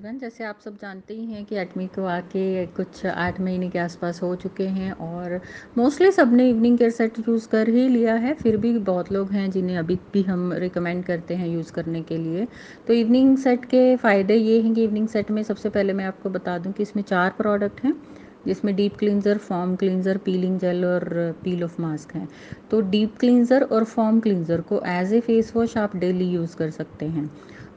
Everyone जैसे आप सब जानते ही हैं कि एटमी को आके कुछ आठ महीने के आसपास हो चुके हैं और मोस्टली सबने इवनिंग केयर सेट यूज़ कर ही लिया है, फिर भी बहुत लोग हैं जिन्हें अभी भी हम रिकमेंड करते हैं यूज़ करने के लिए। तो इवनिंग सेट के फ़ायदे ये हैं कि इवनिंग सेट में सबसे पहले मैं आपको बता दूँ कि इसमें चार प्रोडक्ट हैं, जिसमें deep cleanser foam cleanser peeling gel और पील ऑफ़ मास्क हैं। तो डीप क्लींजर और फॉर्म क्लींजर को एज ए फेस वॉश आप डेली यूज़ कर सकते हैं।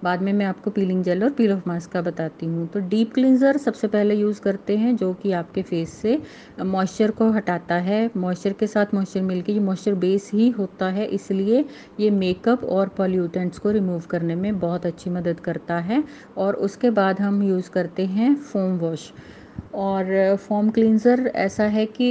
बाद में मैं आपको पीलिंग जेल और पील ऑफ़ मास्क का बताती हूँ। तो डीप क्लिनज़र सबसे पहले यूज़ करते हैं, जो कि आपके फेस से मॉइस्चर को हटाता है। मॉइस्चर के साथ मॉइस्चर मिलके ये मॉइस्चर बेस ही होता है, इसलिए ये मेकअप और पॉल्यूटेंट्स को रिमूव करने में बहुत अच्छी मदद करता है। और उसके बाद हम यूज़ करते हैं फोम वॉश और फॉर्म क्लींज़र ऐसा है कि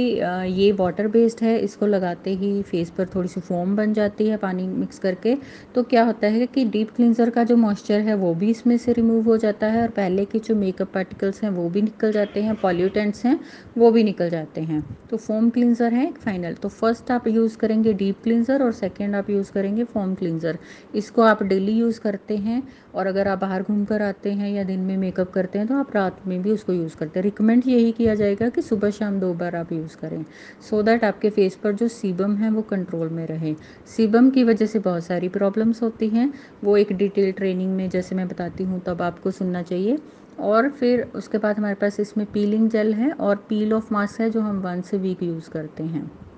ये वाटर बेस्ड है, इसको लगाते ही फेस पर थोड़ी सी फोम बन जाती है पानी मिक्स करके। तो क्या होता है कि डीप क्लींज़र का जो मॉइस्चर है वो भी इसमें से रिमूव हो जाता है और पहले के जो मेकअप पार्टिकल्स हैं वो भी निकल जाते हैं पॉल्यूटेंट्स हैं, वो भी निकल जाते हैं। तो फोम क्लींज़र है फाइनल तो फ़र्स्ट आप यूज़ करेंगे डीप क्लींज़र और सेकेंड आप यूज़ करेंगे फोम क्लींज़र इसको आप डेली यूज़ करते हैं और अगर आप बाहर घूम कर आते हैं या दिन में मेकअप करते हैं तो आप रात में भी उसको यूज़ करते हैं। रिकमेंड यही किया जाएगा कि सुबह शाम दो बार आप यूज़ करें। सो so दैट आपके फेस पर जो सीबम है वो कंट्रोल में रहे। सीबम की वजह से बहुत सारी प्रॉब्लम्स होती हैं। वो एक डिटेल ट्रेनिंग में जैसे मैं बताती हूँ, तब आपको सुनना चाहिए। और फिर उसके बाद हमारे पास इसमें पीलिंग जेल है और पील ऑफ़ मास्क है जो हम वंस वीक यूज़ करते हैं।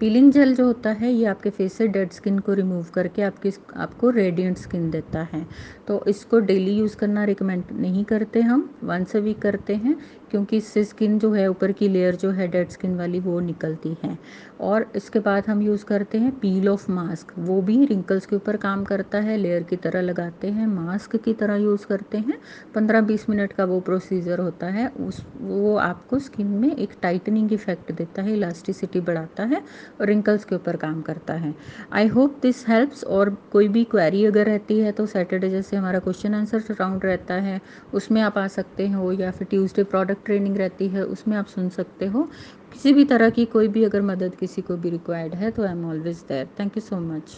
पीलिंग जेल जो होता है, ये आपके फेस से डेड स्किन को रिमूव करके आपकी आपको रेडियंट स्किन देता है। तो इसको डेली यूज़ करना रिकमेंड नहीं करते हम वंस अ वीक करते हैं, क्योंकि इससे स्किन जो है, ऊपर की लेयर जो है डेड स्किन वाली, वो निकलती है। और इसके बाद हम यूज़ करते हैं पील ऑफ़ मास्क वो भी रिंकल्स के ऊपर काम करता है लेयर की तरह लगाते हैं मास्क की तरह यूज़ करते हैं। पंद्रह बीस मिनट का वो प्रोसीजर होता है, उस, वो आपको स्किन में एक टाइटनिंग इफ़ेक्ट देता है इलास्टिसिटी बढ़ाता है और रिंकल्स के ऊपर काम करता है। आई होप दिस हेल्प्स और कोई भी क्वेरी अगर रहती है तो सैटरडे जैसे हमारा क्वेश्चन आंसर राउंड रहता है, उसमें आप आ सकते हो या फिर ट्यूसडे प्रोडक्ट ट्रेनिंग रहती है, उसमें आप सुन सकते हो। किसी भी तरह की कोई भी अगर मदद किसी को भी रिक्वायर्ड है तो I am always there thank you so much